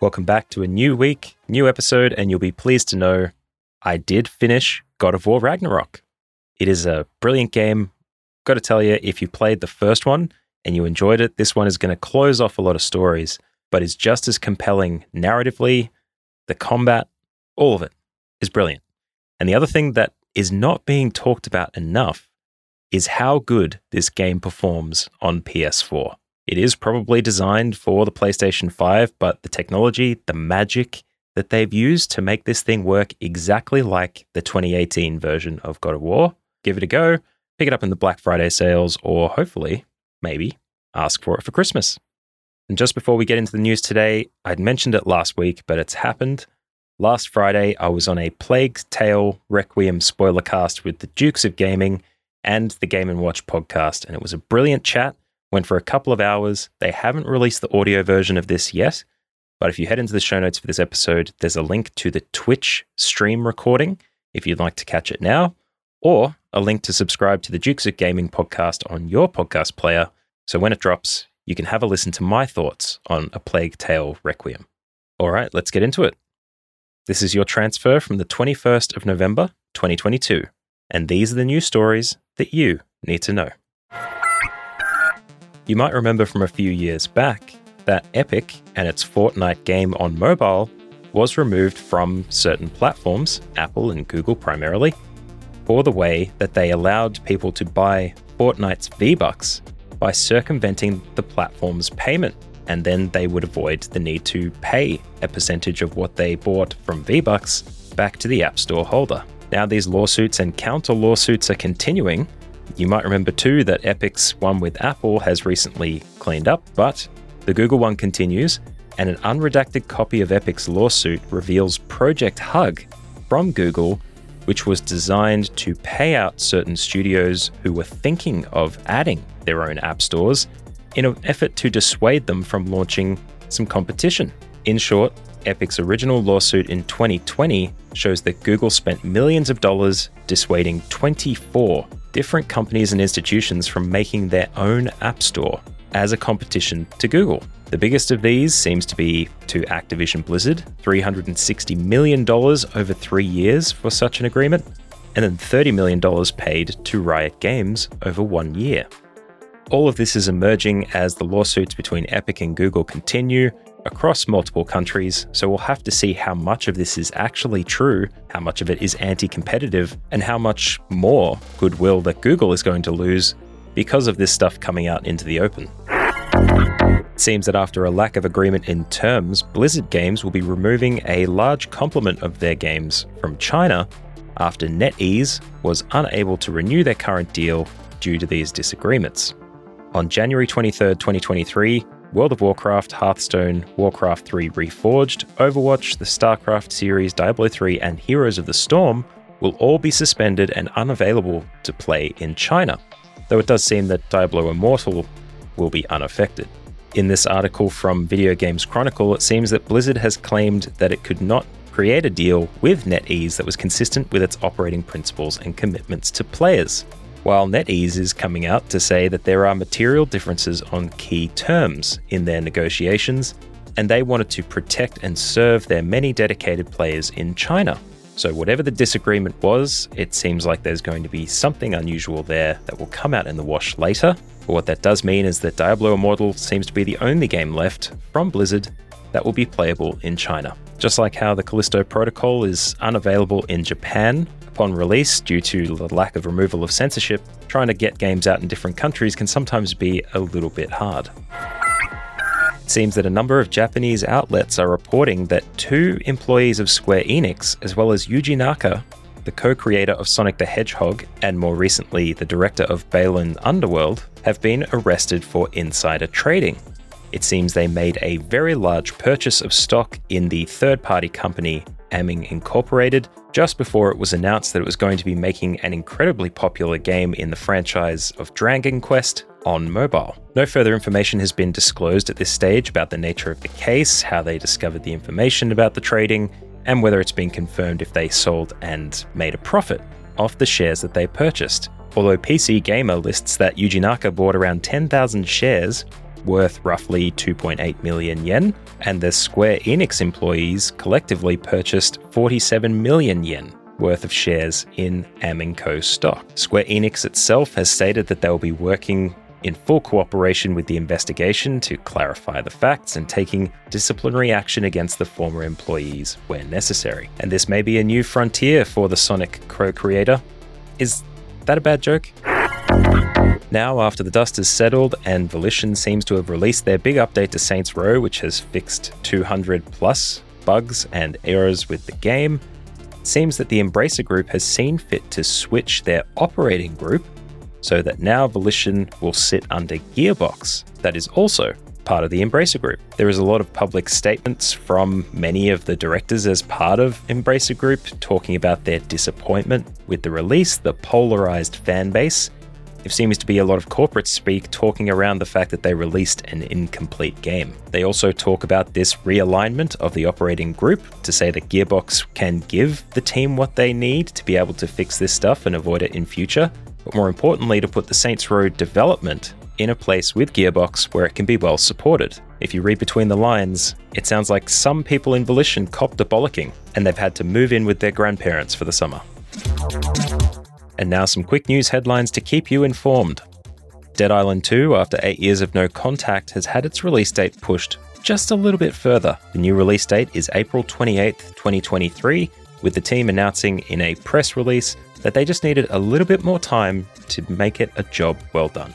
Welcome back to a new week, new episode, and you'll be pleased to know I did finish God of War Ragnarok. It is a brilliant game. Got to tell you, if you played the first one and you enjoyed it, this one is going to close off a lot of stories, but is just as compelling narratively. The combat, all of it is brilliant. And the other thing that is not being talked about enough is how good this game performs on PS4. It is probably designed for the PlayStation 5, but the technology, the magic that they've used to make this thing work exactly like the 2018 version of God of War, give it a go, pick it up in the Black Friday sales, or hopefully, maybe, ask for it for Christmas. And just before we get into the news today, I'd mentioned it last week, but it's happened. Last Friday, I was on a Plague Tale Requiem spoiler cast with the Dukes of Gaming and the Game and Watch podcast, and it was a brilliant chat. Went for a couple of hours. They haven't released the audio version of this yet, but if you head into the show notes for this episode, there's a link to the Twitch stream recording if you'd like to catch it now, or a link to subscribe to the Dukes of Gaming podcast on your podcast player. So when it drops, you can have a listen to my thoughts on A Plague Tale Requiem. All right, let's get into it. This is your transfer from the 21st of November, 2022, and these are the news stories that you need to know. You might remember from a few years back that Epic and its Fortnite game on mobile was removed from certain platforms, Apple and Google primarily, for the way that they allowed people to buy Fortnite's V-Bucks by circumventing the platform's payment, and then they would avoid the need to pay a percentage of what they bought from V-Bucks back to the App Store holder. Now, these lawsuits and counter lawsuits are continuing. You might remember too that Epic's one with Apple has recently cleaned up, but the Google one continues, and an unredacted copy of Epic's lawsuit reveals Project Hug from Google, which was designed to pay out certain studios who were thinking of adding their own app stores in an effort to dissuade them from launching some competition. In short, Epic's original lawsuit in 2020 shows that Google spent millions of dollars dissuading 24 different companies and institutions from making their own app store as a competition to Google. The biggest of these seems to be to Activision Blizzard, $360 million over three years for such an agreement, and then $30 million paid to Riot Games over one year. All of this is emerging as the lawsuits between Epic and Google continue across multiple countries, so we'll have to see how much of this is actually true, how much of it is anti competitive, and how much more goodwill that Google is going to lose because of this stuff coming out into the open. It seems that after a lack of agreement in terms, Blizzard Games will be removing a large complement of their games from China after NetEase was unable to renew their current deal due to these disagreements. On January 23, 2023, World of Warcraft, Hearthstone, Warcraft 3 Reforged, Overwatch, the StarCraft series, Diablo 3, and Heroes of the Storm will all be suspended and unavailable to play in China, though it does seem that Diablo Immortal will be unaffected. In this article from Video Games Chronicle, it seems that Blizzard has claimed that it could not create a deal with NetEase that was consistent with its operating principles and commitments to players while NetEase is coming out to say that there are material differences on key terms in their negotiations, and they wanted to protect and serve their many dedicated players in China. So, whatever the disagreement was, it seems like there's going to be something unusual there that will come out in the wash later. But what that does mean is that Diablo Immortal seems to be the only game left from Blizzard that will be playable in China. Just like how the Callisto Protocol is unavailable in Japan upon release due to the lack of removal of censorship, trying to get games out in different countries can sometimes be a little bit hard. It seems that a number of Japanese outlets are reporting that two employees of Square Enix, as well as Yuji Naka, the co creator of Sonic the Hedgehog and more recently the director of Balan Wonderworld, have been arrested for insider trading. it seems they made a very large purchase of stock in the third party company Aiming Incorporated just before it was announced that it was going to be making an incredibly popular game in the franchise of Dragon Quest on mobile. No further information has been disclosed at this stage about the nature of the case, how they discovered the information about the trading, and whether it's been confirmed if they sold and made a profit off the shares that they purchased. Although PC Gamer lists that Yuji Naka bought around 10,000 shares worth roughly 2.8 million yen, and the Square Enix employees collectively purchased 47 million yen worth of shares in Aiming Co stock. Square Enix itself has stated that they will be working in full cooperation with the investigation to clarify the facts and taking disciplinary action against the former employees where necessary. And this may be a new frontier for the Sonic Crow creator. Is that a bad joke? Now, after the dust has settled and Volition seems to have released their big update to Saints Row, which has fixed 200 plus bugs and errors with the game, it seems that the Embracer Group has seen fit to switch their operating group so that now Volition will sit under Gearbox, that is also part of the Embracer Group. There is a lot of public statements from many of the directors as part of Embracer Group talking about their disappointment with the release, the polarized fan base, there seems to be a lot of corporate speak talking around the fact that they released an incomplete game. They also talk about this realignment of the operating group to say that Gearbox can give the team what they need to be able to fix this stuff and avoid it in future, but more importantly, to put the Saints Row development in a place with Gearbox where it can be well supported. If you read between the lines, it sounds like some people in Volition copped a bollocking and they've had to move in with their grandparents for the summer. And now some quick news headlines to keep you informed. Dead Island 2, after eight years of no contact, has had its release date pushed just a little bit further. The new release date is April 28, 2023, with the team announcing in a press release that they just needed a little bit more time to make it a job well done.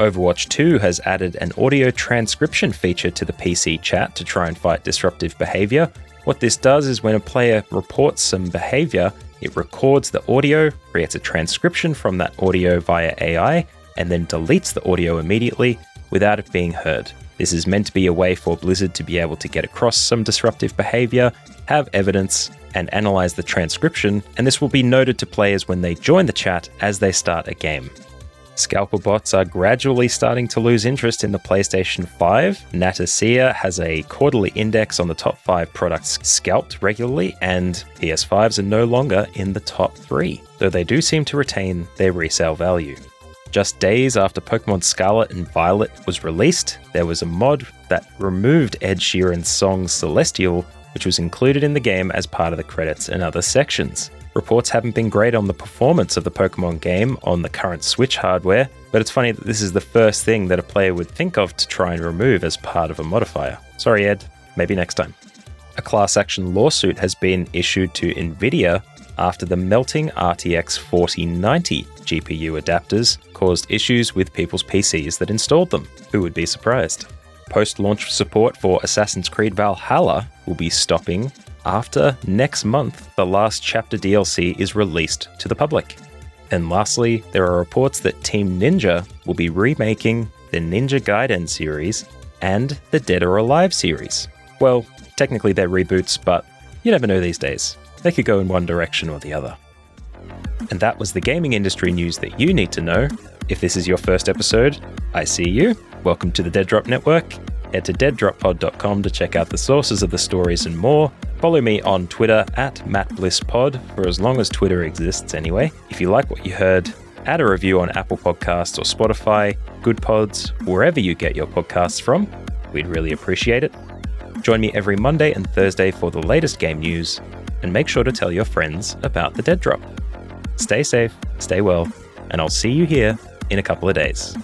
Overwatch 2 has added an audio transcription feature to the PC chat to try and fight disruptive behavior. What this does is when a player reports some behavior, it records the audio, creates a transcription from that audio via AI, and then deletes the audio immediately without it being heard. This is meant to be a way for Blizzard to be able to get across some disruptive behavior, have evidence, and analyze the transcription, and this will be noted to players when they join the chat as they start a game. Scalper bots are gradually starting to lose interest in the PlayStation 5. Netacea has a quarterly index on the top 5 products scalped regularly, and PS5s are no longer in the top 3, though they do seem to retain their resale value. Just days after Pokemon Scarlet and Violet was released, there was a mod that removed Ed Sheeran's song Celestial, which was included in the game as part of the credits and other sections. Reports haven't been great on the performance of the Pokemon game on the current Switch hardware, but it's funny that this is the first thing that a player would think of to try and remove as part of a modifier. Sorry, Ed, maybe next time. A class action lawsuit has been issued to Nvidia after the melting RTX 4090 GPU adapters caused issues with people's PCs that installed them. Who would be surprised? Post launch support for Assassin's Creed Valhalla will be stopping after next month the last chapter DLC is released to the public. And lastly, there are reports that Team Ninja will be remaking the Ninja Gaiden series and the Dead or Alive series. Well, technically they're reboots, but you never know these days. They could go in one direction or the other. And that was the gaming industry news that you need to know. If this is your first episode, I see you. Welcome to the Dead Drop Network. Head to deaddroppod.com to check out the sources of the stories and more. Follow me on Twitter at MattBlissPod for as long as Twitter exists anyway. If you like what you heard, add a review on Apple Podcasts or Spotify, Good Pods, wherever you get your podcasts from. We'd really appreciate it. Join me every Monday and Thursday for the latest game news, and make sure to tell your friends about the Dead Drop. Stay safe, stay well, and I'll see you here in a couple of days.